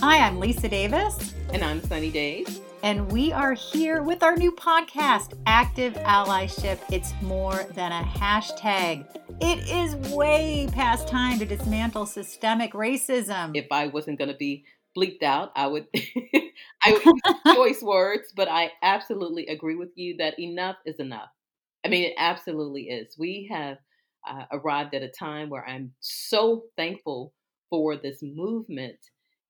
Hi, I'm Lisa Davis. And I'm Sunny Days. And we are here with our new podcast, Active Allyship. It's more than a hashtag. It is way past time to dismantle systemic racism. If I wasn't going to be bleeped out, I would I would use choice words, but I absolutely agree with you that enough is enough. I mean, it absolutely is. We have uh, arrived at a time where I'm so thankful for this movement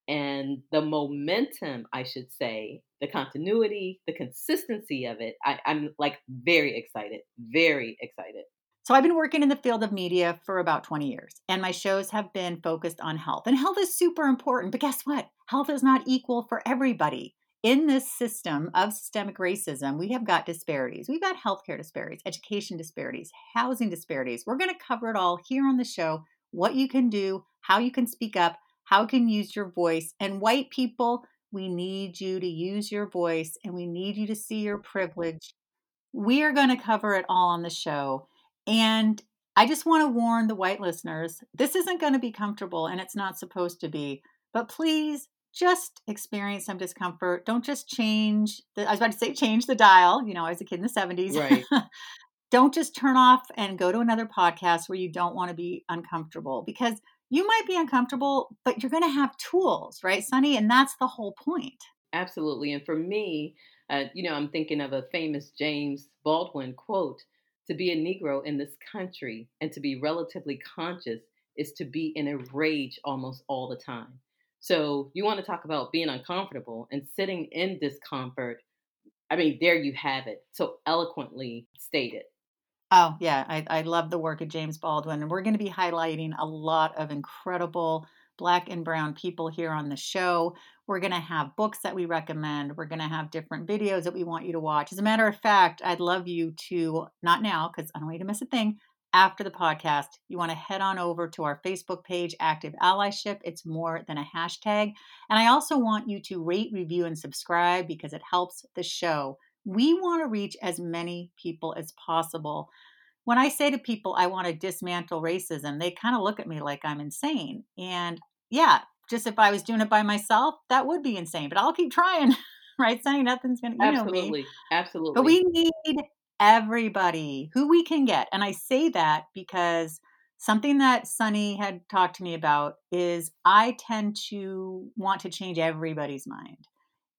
and the momentum, I should say, the continuity, the consistency of it. I, I'm like very excited, very excited. So, I've been working in the field of media for about 20 years, and my shows have been focused on health. And health is super important, but guess what? Health is not equal for everybody. In this system of systemic racism, we have got disparities. We've got healthcare disparities, education disparities, housing disparities. We're going to cover it all here on the show what you can do, how you can speak up, how can you can use your voice. And white people, we need you to use your voice and we need you to see your privilege. We are going to cover it all on the show. And I just want to warn the white listeners this isn't going to be comfortable and it's not supposed to be. But please just experience some discomfort. Don't just change the, I was about to say change the dial. You know, I was a kid in the 70s. Right. don't just turn off and go to another podcast where you don't want to be uncomfortable because you might be uncomfortable, but you're going to have tools, right, Sunny? And that's the whole point. Absolutely. And for me, uh, you know, I'm thinking of a famous James Baldwin quote to be a Negro in this country and to be relatively conscious is to be in a rage almost all the time. So you want to talk about being uncomfortable and sitting in discomfort. I mean, there you have it. So eloquently stated. Oh, yeah. I, I love the work of James Baldwin. And we're going to be highlighting a lot of incredible Black and Brown people here on the show. We're going to have books that we recommend. We're going to have different videos that we want you to watch. As a matter of fact, I'd love you to, not now, because I don't want you to miss a thing, after the podcast, you want to head on over to our Facebook page, Active Allyship. It's more than a hashtag. And I also want you to rate, review, and subscribe because it helps the show. We want to reach as many people as possible. When I say to people, I want to dismantle racism, they kind of look at me like I'm insane. And yeah, just if I was doing it by myself, that would be insane. But I'll keep trying, right? Saying nothing's going to, you absolutely, know me. Absolutely. But we need everybody who we can get. And I say that because something that Sunny had talked to me about is I tend to want to change everybody's mind.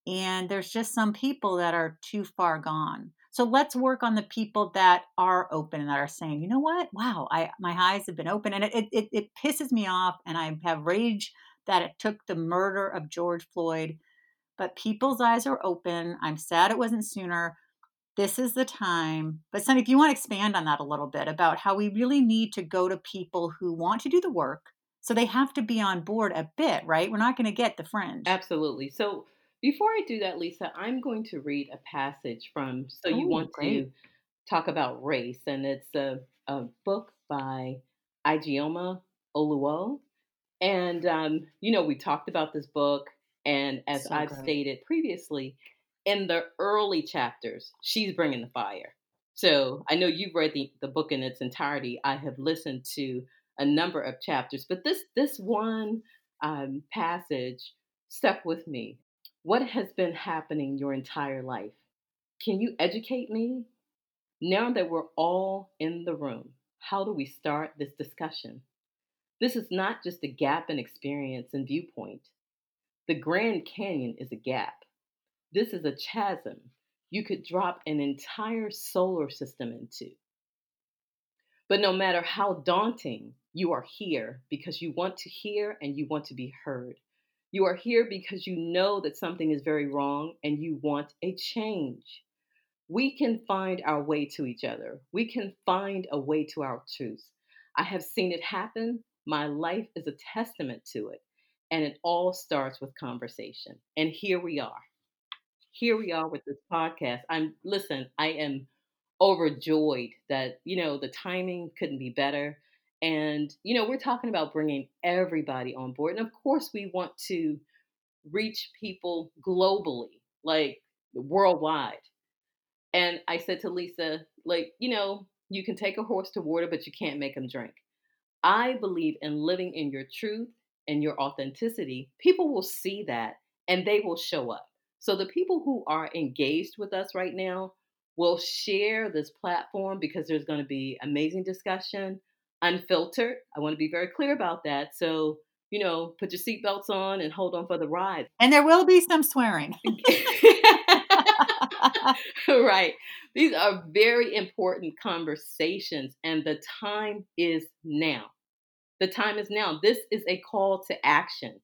And there's just some people that are too far gone. So let's work on the people that are open and that are saying, you know what? Wow, I my eyes have been open. And it it, it pisses me off and I have rage that it took the murder of George Floyd. But people's eyes are open. I'm sad it wasn't sooner. This is the time. But Sunny, if you want to expand on that a little bit about how we really need to go to people who want to do the work. So they have to be on board a bit, right? We're not going to get the fringe. Absolutely. So before I do that, Lisa, I'm going to read a passage from So You Oh, Want great. to Talk About Race, and it's a, a book by Ijeoma Oluo. And, um, you know, we talked about this book, and as So I've good. stated previously, in the early chapters, she's bringing the fire. So I know you've read the, the book in its entirety. I have listened to a number of chapters, but this this one um, passage stuck with me. What has been happening your entire life? Can you educate me? Now that we're all in the room, how do we start this discussion? This is not just a gap in experience and viewpoint. The Grand Canyon is a gap. This is a chasm you could drop an entire solar system into. But no matter how daunting, you are here because you want to hear and you want to be heard. You are here because you know that something is very wrong and you want a change. We can find our way to each other. We can find a way to our truth. I have seen it happen. My life is a testament to it. And it all starts with conversation. And here we are. Here we are with this podcast. I'm, listen, I am overjoyed that, you know, the timing couldn't be better. And, you know, we're talking about bringing everybody on board. And of course, we want to reach people globally, like worldwide. And I said to Lisa, like, you know, you can take a horse to water, but you can't make him drink. I believe in living in your truth and your authenticity, people will see that and they will show up. So the people who are engaged with us right now will share this platform because there's going to be amazing discussion, unfiltered. I want to be very clear about that. So, you know, put your seatbelts on and hold on for the ride. And there will be some swearing. right. These are very important conversations, and the time is now. The time is now. This is a call to action.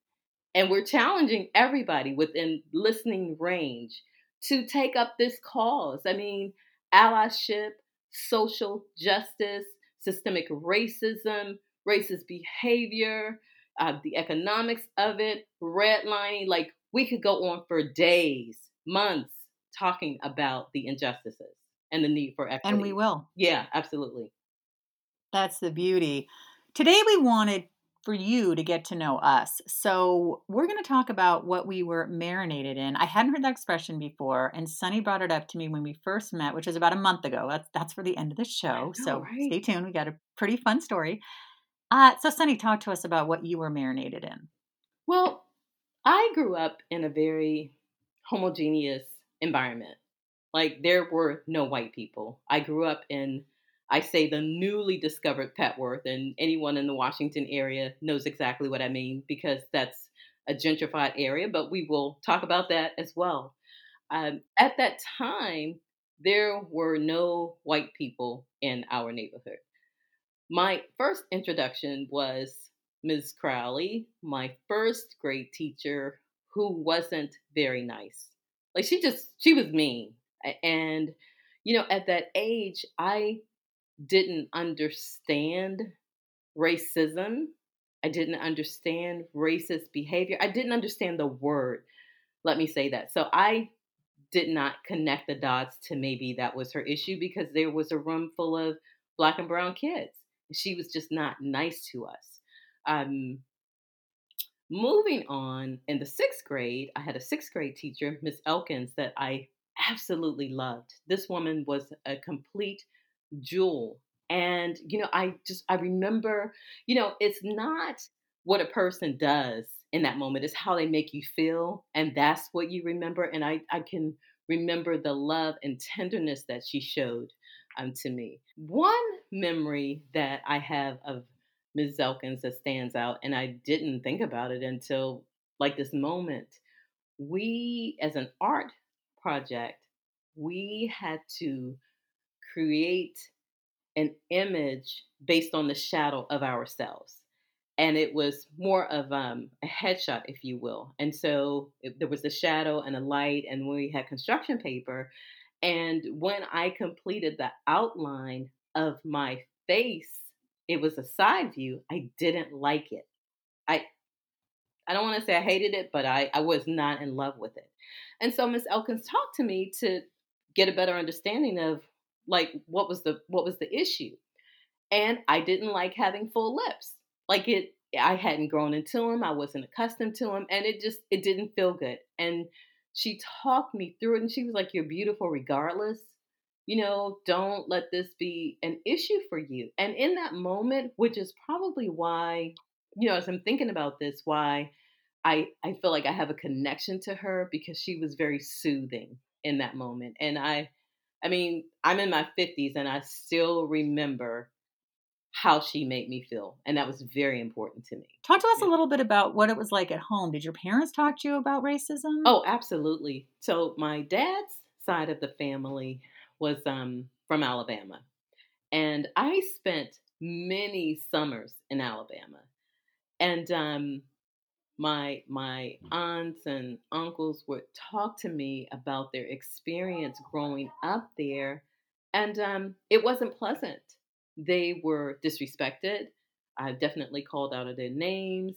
And we're challenging everybody within listening range to take up this cause. I mean, allyship, social justice, systemic racism, racist behavior, uh, the economics of it, redlining. Like, we could go on for days, months, talking about the injustices and the need for equity. And we will. Yeah, absolutely. That's the beauty. Today, we wanted for you to get to know us. So, we're going to talk about what we were marinated in. I hadn't heard that expression before, and Sunny brought it up to me when we first met, which was about a month ago. That's, that's for the end of the show. Know, so, right? stay tuned. We got a pretty fun story. Uh, so, Sunny, talk to us about what you were marinated in. Well, I grew up in a very homogeneous environment. Like there were no white people. I grew up in, I say, the newly discovered Petworth, and anyone in the Washington area knows exactly what I mean because that's a gentrified area, but we will talk about that as well. Um, at that time, there were no white people in our neighborhood. My first introduction was Ms. Crowley, my first grade teacher, who wasn't very nice. Like she just she was mean. And you know, at that age, I didn't understand racism. I didn't understand racist behavior. I didn't understand the word. Let me say that. So I did not connect the dots to maybe that was her issue because there was a room full of black and brown kids. She was just not nice to us. Um, Moving on, in the sixth grade, I had a sixth grade teacher, Miss Elkins, that I absolutely loved. This woman was a complete jewel. And, you know, I just, I remember, you know, it's not what a person does in that moment, it's how they make you feel. And that's what you remember. And I, I can remember the love and tenderness that she showed um, to me. One memory that I have of Ms. Elkins that stands out, and I didn't think about it until like this moment. We, as an art project, we had to create an image based on the shadow of ourselves. And it was more of um, a headshot, if you will. And so it, there was a shadow and a light, and we had construction paper. And when I completed the outline of my face it was a side view. I didn't like it. I I don't want to say I hated it, but I, I was not in love with it. And so Miss Elkins talked to me to get a better understanding of like what was the what was the issue. And I didn't like having full lips. Like it I hadn't grown into them. I wasn't accustomed to them and it just it didn't feel good. And she talked me through it and she was like you're beautiful regardless you know, don't let this be an issue for you. And in that moment, which is probably why, you know, as I'm thinking about this, why I, I feel like I have a connection to her because she was very soothing in that moment. And I, I mean, I'm in my 50s and I still remember how she made me feel. And that was very important to me. Talk to us yeah. a little bit about what it was like at home. Did your parents talk to you about racism? Oh, absolutely. So, my dad's side of the family, was um, from Alabama. And I spent many summers in Alabama. And um, my my aunts and uncles would talk to me about their experience growing up there, and um, it wasn't pleasant. They were disrespected. I definitely called out of their names,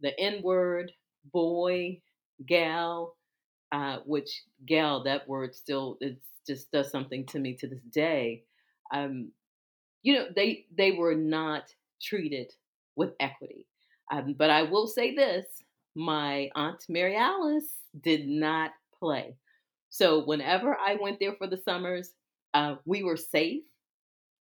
the N word, boy, gal, uh, which gal that word still it just does something to me to this day. Um, you know, they they were not treated with equity. Um, but I will say this: my aunt Mary Alice did not play. So whenever I went there for the summers, uh, we were safe.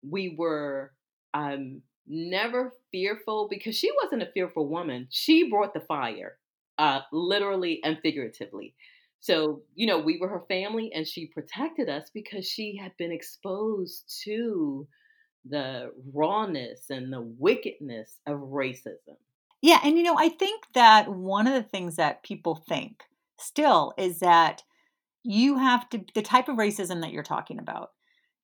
We were um, never fearful because she wasn't a fearful woman. She brought the fire, uh, literally and figuratively. So, you know, we were her family and she protected us because she had been exposed to the rawness and the wickedness of racism. Yeah. And, you know, I think that one of the things that people think still is that you have to, the type of racism that you're talking about,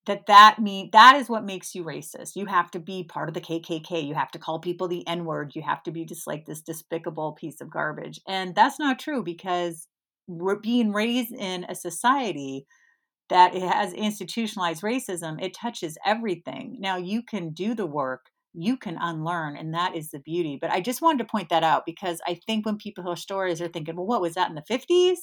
that that mean that is what makes you racist. You have to be part of the kkk you have to call people the n word. You have to be just like this despicable piece of garbage. And that's not true because we're being raised in a society that has institutionalized racism it touches everything. Now you can do the work you can unlearn and that is the beauty but i just wanted to point that out because i think when people hear stories they're thinking well what was that in the 50s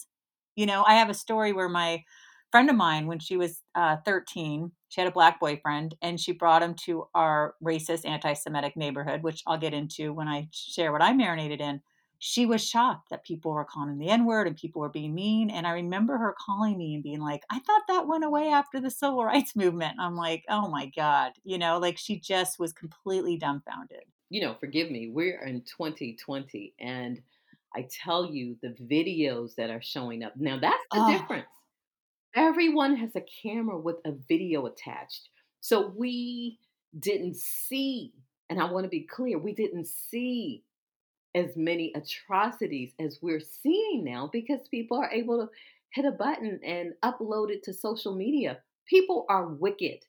you know i have a story where my friend of mine when she was uh, 13 she had a black boyfriend and she brought him to our racist anti-semitic neighborhood which i'll get into when i share what i marinated in she was shocked that people were calling the n-word and people were being mean and i remember her calling me and being like i thought that went away after the civil rights movement i'm like oh my god you know like she just was completely dumbfounded you know forgive me we're in 2020 and i tell you the videos that are showing up now that's the oh. difference Everyone has a camera with a video attached. So we didn't see, and I want to be clear, we didn't see as many atrocities as we're seeing now because people are able to hit a button and upload it to social media. People are wicked.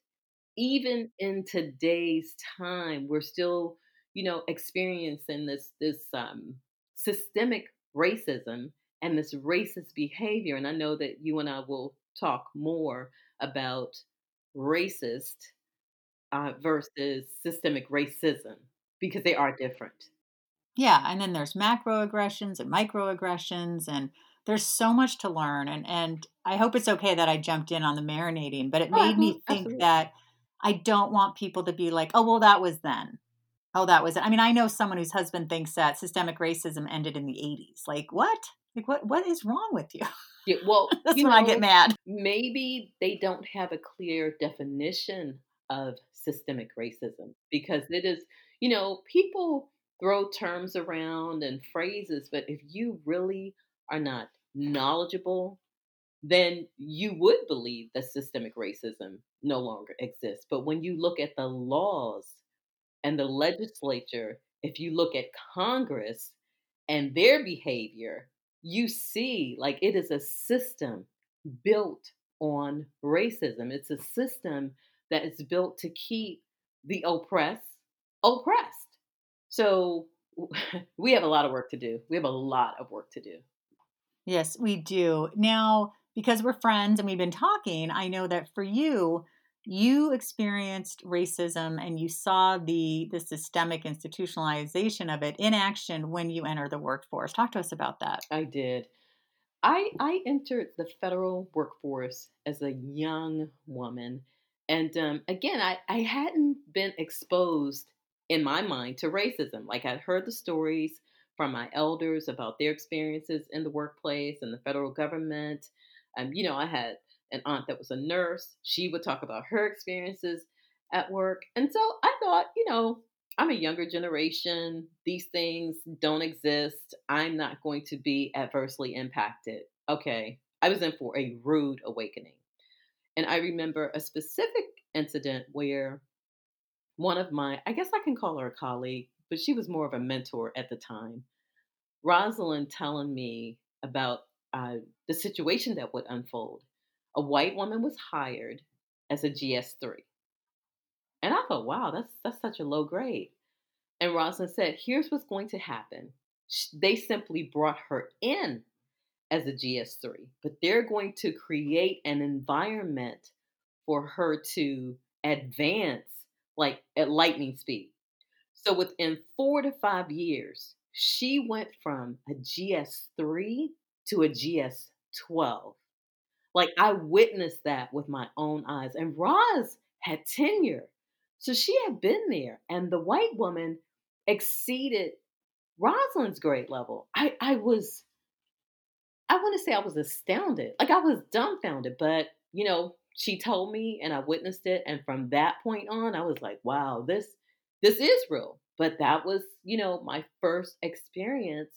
Even in today's time, we're still, you know, experiencing this this um, systemic racism and this racist behavior. And I know that you and I will talk more about racist uh, versus systemic racism because they are different. Yeah, and then there's macroaggressions and microaggressions, and there's so much to learn. And and I hope it's okay that I jumped in on the marinating, but it oh, made me think absolutely. that I don't want people to be like, oh well, that was then. Oh, that was it. I mean, I know someone whose husband thinks that systemic racism ended in the 80s. Like, what? Like, what? What is wrong with you? Yeah, well, that's when know, I get mad. Maybe they don't have a clear definition of systemic racism because it is, you know, people throw terms around and phrases, but if you really are not knowledgeable, then you would believe that systemic racism no longer exists. But when you look at the laws and the legislature, if you look at Congress and their behavior, you see like it is a system built on racism. It's a system that is built to keep the oppressed oppressed. So we have a lot of work to do. We have a lot of work to do. Yes, we do. Now, because we're friends and we've been talking, I know that for you, you experienced racism and you saw the the systemic institutionalization of it in action when you enter the workforce. Talk to us about that. I did. I I entered the federal workforce as a young woman, and um, again, I I hadn't been exposed in my mind to racism. Like I'd heard the stories from my elders about their experiences in the workplace and the federal government. Um, you know, I had an aunt that was a nurse. She would talk about her experiences at work. And so I thought, you know, I'm a younger generation. These things don't exist. I'm not going to be adversely impacted. Okay. I was in for a rude awakening. And I remember a specific incident where one of my, I guess I can call her a colleague, but she was more of a mentor at the time, Rosalind telling me about uh, the situation that would unfold a white woman was hired as a GS3. And I thought, wow, that's that's such a low grade. And Rosalind said, here's what's going to happen. They simply brought her in as a GS3, but they're going to create an environment for her to advance like at lightning speed. So within four to five years, she went from a GS3 to a GS12. Like I witnessed that with my own eyes. And Roz had tenure. So she had been there. And the white woman exceeded Rosalind's grade level. I, I was, I want to say I was astounded. Like I was dumbfounded. But, you know, she told me and I witnessed it. And from that point on, I was like, wow, this this is real. But that was, you know, my first experience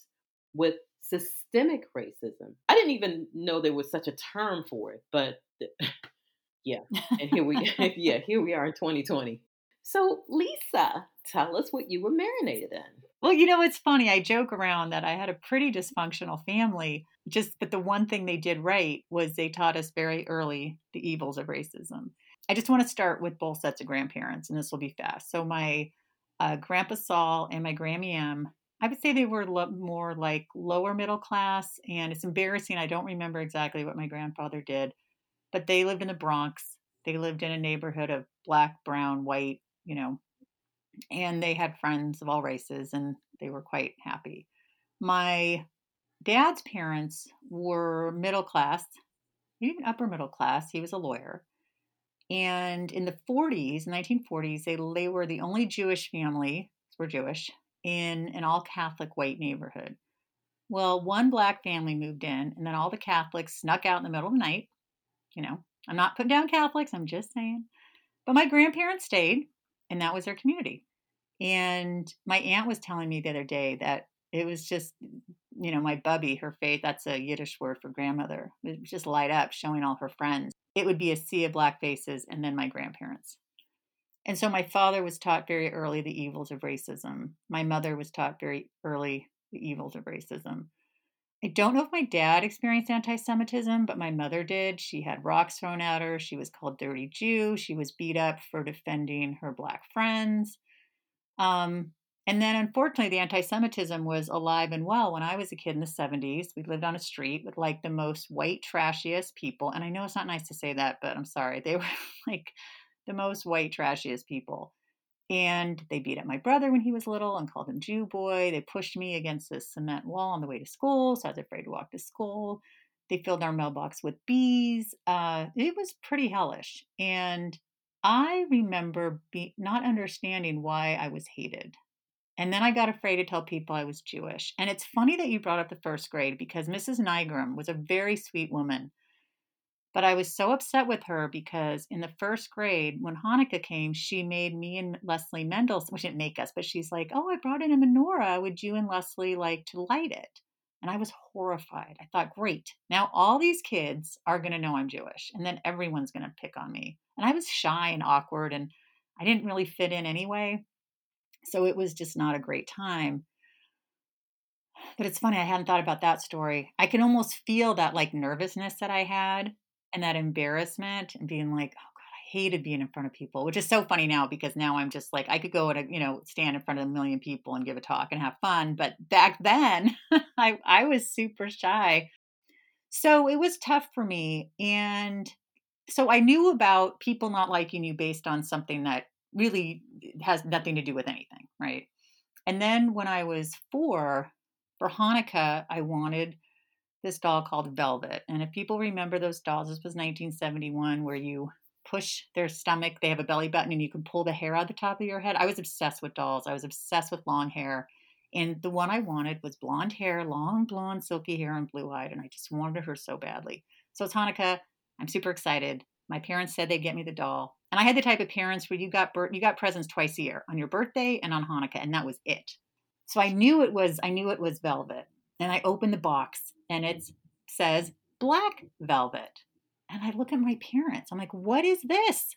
with systemic racism. I didn't even know there was such a term for it, but yeah. And here we yeah, here we are in 2020. So, Lisa, tell us what you were marinated in. Well, you know, it's funny. I joke around that I had a pretty dysfunctional family. Just, but the one thing they did right was they taught us very early the evils of racism. I just want to start with both sets of grandparents, and this will be fast. So, my uh, Grandpa Saul and my Grammy M, I would say they were lo- more like lower middle class. And it's embarrassing. I don't remember exactly what my grandfather did, but they lived in the Bronx. They lived in a neighborhood of black, brown, white, you know, and they had friends of all races and they were quite happy. My dad's parents were middle class, even upper middle class. He was a lawyer. And in the 40s, 1940s, they, they were the only Jewish family, were Jewish, in an all Catholic white neighborhood. Well, one black family moved in, and then all the Catholics snuck out in the middle of the night. You know, I'm not putting down Catholics, I'm just saying. But my grandparents stayed, and that was their community. And my aunt was telling me the other day that it was just, you know, my bubby, her faith, that's a Yiddish word for grandmother, would just light up showing all her friends. It would be a sea of black faces and then my grandparents. And so my father was taught very early the evils of racism. My mother was taught very early the evils of racism. I don't know if my dad experienced anti Semitism, but my mother did. She had rocks thrown at her. She was called Dirty Jew. She was beat up for defending her black friends. Um, and then, unfortunately, the anti Semitism was alive and well when I was a kid in the 70s. We lived on a street with like the most white, trashiest people. And I know it's not nice to say that, but I'm sorry. They were like the most white, trashiest people. And they beat up my brother when he was little and called him Jew boy. They pushed me against this cement wall on the way to school. So I was afraid to walk to school. They filled our mailbox with bees. Uh, it was pretty hellish. And I remember be, not understanding why I was hated. And then I got afraid to tell people I was Jewish. And it's funny that you brought up the first grade because Mrs. Nygrum was a very sweet woman. But I was so upset with her because in the first grade, when Hanukkah came, she made me and Leslie Mendel, which didn't make us, but she's like, Oh, I brought in a menorah. Would you and Leslie like to light it? And I was horrified. I thought, great. Now all these kids are going to know I'm Jewish, and then everyone's going to pick on me. And I was shy and awkward, and I didn't really fit in anyway. So it was just not a great time. But it's funny, I hadn't thought about that story. I can almost feel that like nervousness that I had and that embarrassment and being like, oh God, I hated being in front of people, which is so funny now because now I'm just like, I could go and, uh, you know, stand in front of a million people and give a talk and have fun. But back then, I, I was super shy. So it was tough for me. And so I knew about people not liking you based on something that really eh, has nothing to do with anything, right? And then when I was four, for Hanukkah, I wanted this doll called Velvet. And if people remember those dolls, this was 1971, where you push their stomach, they have a belly button, and you can pull the hair out the top of your head. I was obsessed with dolls. I was obsessed with long hair. And the one I wanted was blonde hair, long blonde, silky hair, and blue eyed. And I just wanted her so badly. So it's Hanukkah. I'm super excited. My parents said they'd get me the doll. And I had the type of parents where you got you got presents twice a year on your birthday and on Hanukkah, and that was it. So I knew it was I knew it was velvet. And I opened the box and it says black velvet. And I look at my parents. I'm like, what is this?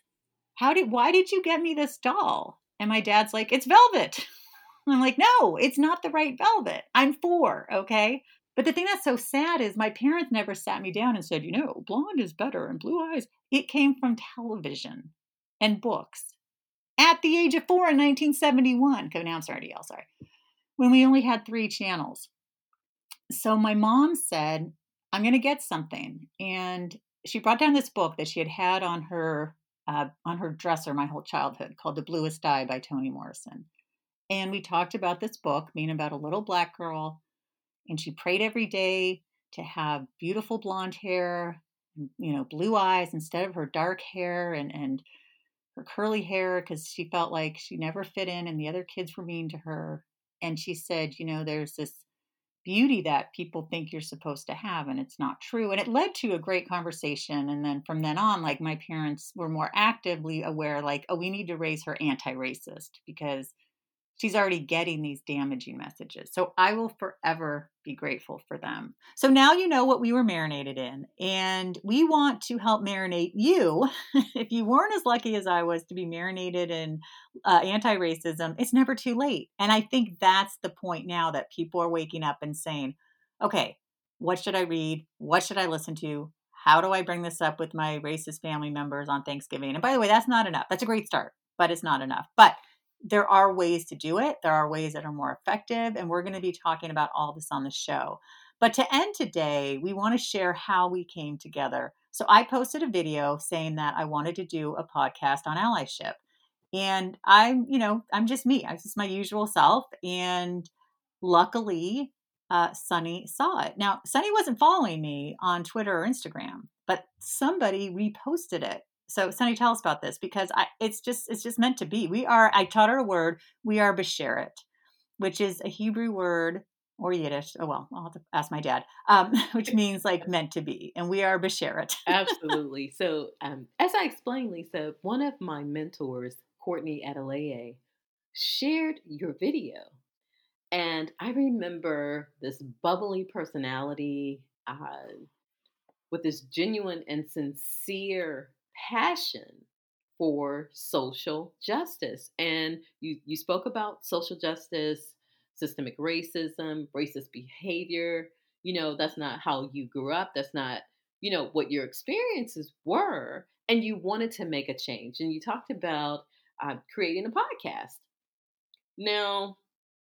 How did why did you get me this doll? And my dad's like, it's velvet. I'm like, no, it's not the right velvet. I'm four, okay? But the thing that's so sad is my parents never sat me down and said, you know, blonde is better and blue eyes. It came from television and books at the age of four in 1971. Okay, now I'm sorry to yell, sorry. When we only had three channels. So my mom said, I'm going to get something. And she brought down this book that she had had on her uh, on her dresser my whole childhood called The Bluest Eye by Toni Morrison. And we talked about this book being about a little black girl and she prayed every day to have beautiful blonde hair, you know, blue eyes instead of her dark hair and and her curly hair because she felt like she never fit in and the other kids were mean to her. And she said, you know, there's this beauty that people think you're supposed to have and it's not true and it led to a great conversation and then from then on like my parents were more actively aware like oh we need to raise her anti-racist because she's already getting these damaging messages. So I will forever be grateful for them. So now you know what we were marinated in, and we want to help marinate you. if you weren't as lucky as I was to be marinated in uh, anti racism, it's never too late. And I think that's the point now that people are waking up and saying, okay, what should I read? What should I listen to? How do I bring this up with my racist family members on Thanksgiving? And by the way, that's not enough. That's a great start, but it's not enough. But there are ways to do it. There are ways that are more effective. And we're going to be talking about all this on the show. But to end today, we want to share how we came together. So I posted a video saying that I wanted to do a podcast on allyship. And I'm, you know, I'm just me. I'm just my usual self. And luckily, uh, Sunny saw it. Now, Sunny wasn't following me on Twitter or Instagram, but somebody reposted it so Sunny, tell us about this because I, it's just it's just meant to be. We are. I taught her a word. We are besheret, which is a Hebrew word or Yiddish. Oh well, I'll have to ask my dad. Um, which means like meant to be, and we are besheret. Absolutely. So um, as I explained, Lisa, one of my mentors, Courtney Adeleye, shared your video, and I remember this bubbly personality. Uh, with this genuine and sincere passion for social justice. And you, you spoke about social justice, systemic racism, racist behavior. You know, that's not how you grew up. That's not, you know, what your experiences were. And you wanted to make a change. And you talked about uh, creating a podcast. Now,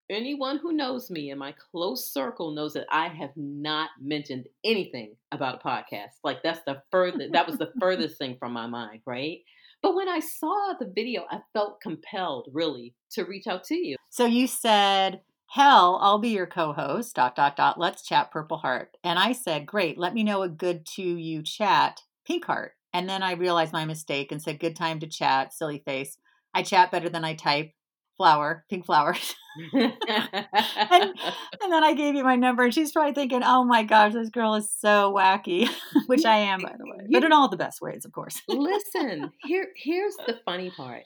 anyone who knows me in my close circle knows that I have not mentioned anything about a podcast. Like that's the furthest that was the furthest thing from my mind, right? But when I saw the video, I felt compelled really to reach out to you. So you said, Hell, I'll be your co-host, dot dot dot. Let's chat Purple Heart. And I said, Great, let me know a good to you chat, Pink Heart. And then I realized my mistake and said, Good time to chat, silly face. I chat better than I type flower, pink flowers. and, and, then I gave you my number, and she's probably thinking, "Oh my gosh, this girl is so wacky," which I am, by the way, but in all the best ways, of course. listen, here, here's the funny part.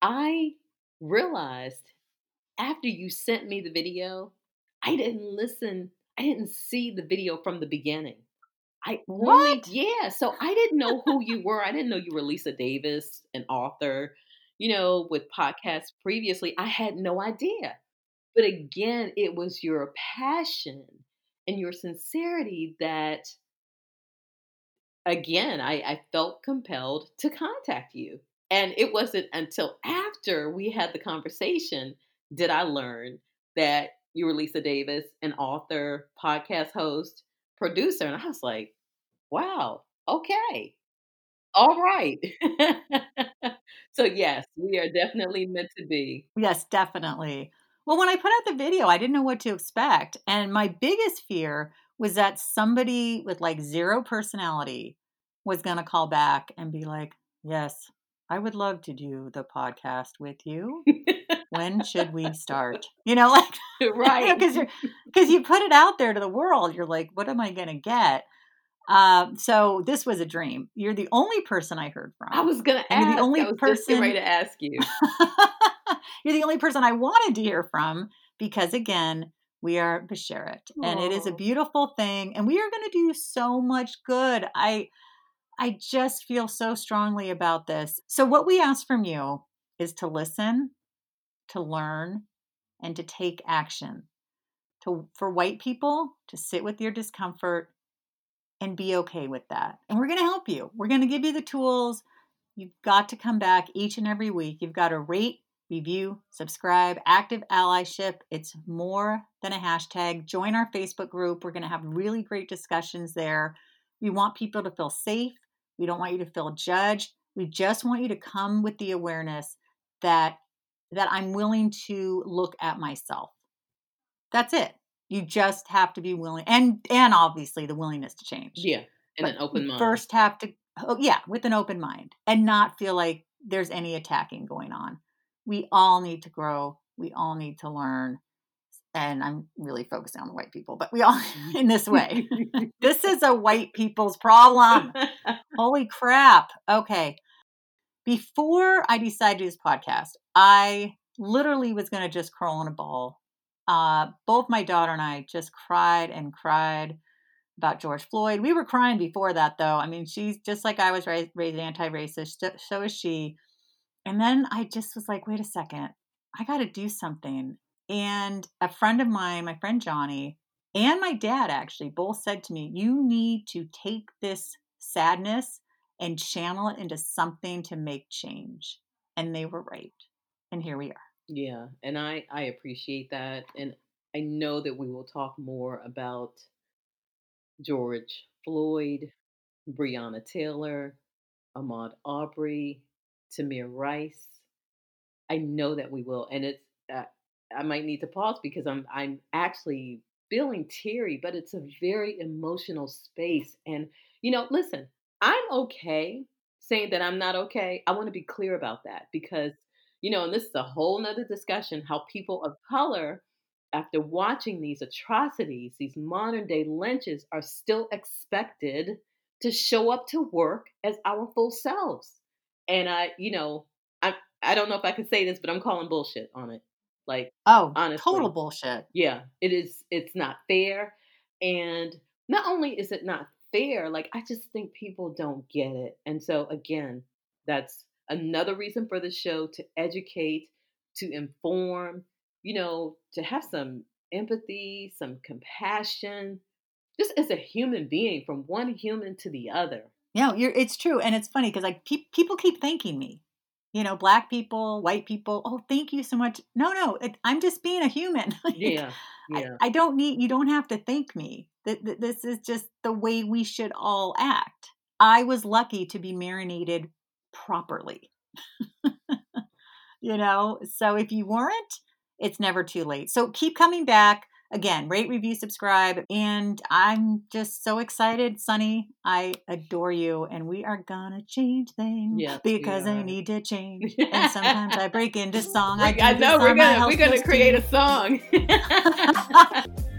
I realized after you sent me the video, I didn't listen. I didn't see the video from the beginning. I what? Only, yeah, so I didn't know who you were. I didn't know you were Lisa Davis, an author you know, with podcasts previously, I had no idea. But again, it was your passion and your sincerity that, again, I, I felt compelled to contact you. And it wasn't until after we had the conversation did I learn that you were Lisa Davis, an author, podcast host, producer. And I was like, wow, okay. All right. so, yes, we are definitely meant to be. Yes, definitely. Well, when I put out the video, I didn't know what to expect. And my biggest fear was that somebody with like zero personality was going to call back and be like, Yes, I would love to do the podcast with you. when should we start? You know, like, right. Because you you put it out there to the world. You're like, What am I going to get? Um, so this was a dream. You're the only person I heard from. I was gonna ask. You're the only person ready to ask you. you're the only person I wanted to hear from because again, we are Besheret, and it is a beautiful thing, and we are going to do so much good. I, I just feel so strongly about this. So what we ask from you is to listen, to learn, and to take action. To for white people to sit with your discomfort and be okay with that. And we're going to help you. We're going to give you the tools. You've got to come back each and every week. You've got to rate, review, subscribe, active allyship. It's more than a hashtag. Join our Facebook group. We're going to have really great discussions there. We want people to feel safe. We don't want you to feel judged. We just want you to come with the awareness that that I'm willing to look at myself. That's it. You just have to be willing, and and obviously the willingness to change. Yeah, and but an open mind. First, have to oh, yeah, with an open mind, and not feel like there's any attacking going on. We all need to grow. We all need to learn. and I'm really focusing on the white people, but we all in this way. this is a white people's problem. Holy crap. Okay. Before I decided to do this podcast, I literally was going to just curl in a ball. Uh, both my daughter and I just cried and cried about George Floyd. We were crying before that, though. I mean, she's just like I was raised, raised anti racist, so is she. And then I just was like, wait a second, I got to do something. And a friend of mine, my friend Johnny, and my dad actually both said to me, You need to take this sadness and channel it into something to make change. And they were right. And here we are. Yeah. And I, I appreciate that. And I know that we will talk more about George Floyd, Breonna Taylor, Ahmaud Arbery, Tamir Rice. I know that we will. And it's, uh, I might need to pause because I'm I'm actually feeling teary, but it's a very emotional space. And you know, listen, I'm okay saying that I'm not okay. I want to be clear about that because you know, and this is a whole nother discussion how people of color, after watching these atrocities, these modern day lynches, are still expected to show up to work as our full selves. And I, you know, I I don't know if I can say this, but I'm calling bullshit on it. Like, oh, honestly, total bullshit. Yeah, it is. It's not fair, and not only is it not fair, like I just think people don't get it. And so again, that's another reason for the show to educate, to inform, you know, to have some empathy, some compassion, just as a human being from one human to the other. Yeah, you're, it's true, and it's funny because like pe- people keep thanking me you know, black people, white people. Oh, thank you so much. No, no, it, I'm just being a human. like, yeah, yeah. I, I, don't need. You don't have to thank me. This is just the way we should all act. I was lucky to be marinated properly. you know, so if you weren't, it's never too late. So keep coming back again, rate, review, subscribe. And I'm just so excited, Sunny. I adore you. And we are gonna change things yes, because I need to change. and sometimes I break into song. I, I know we're gonna we're gonna create a song.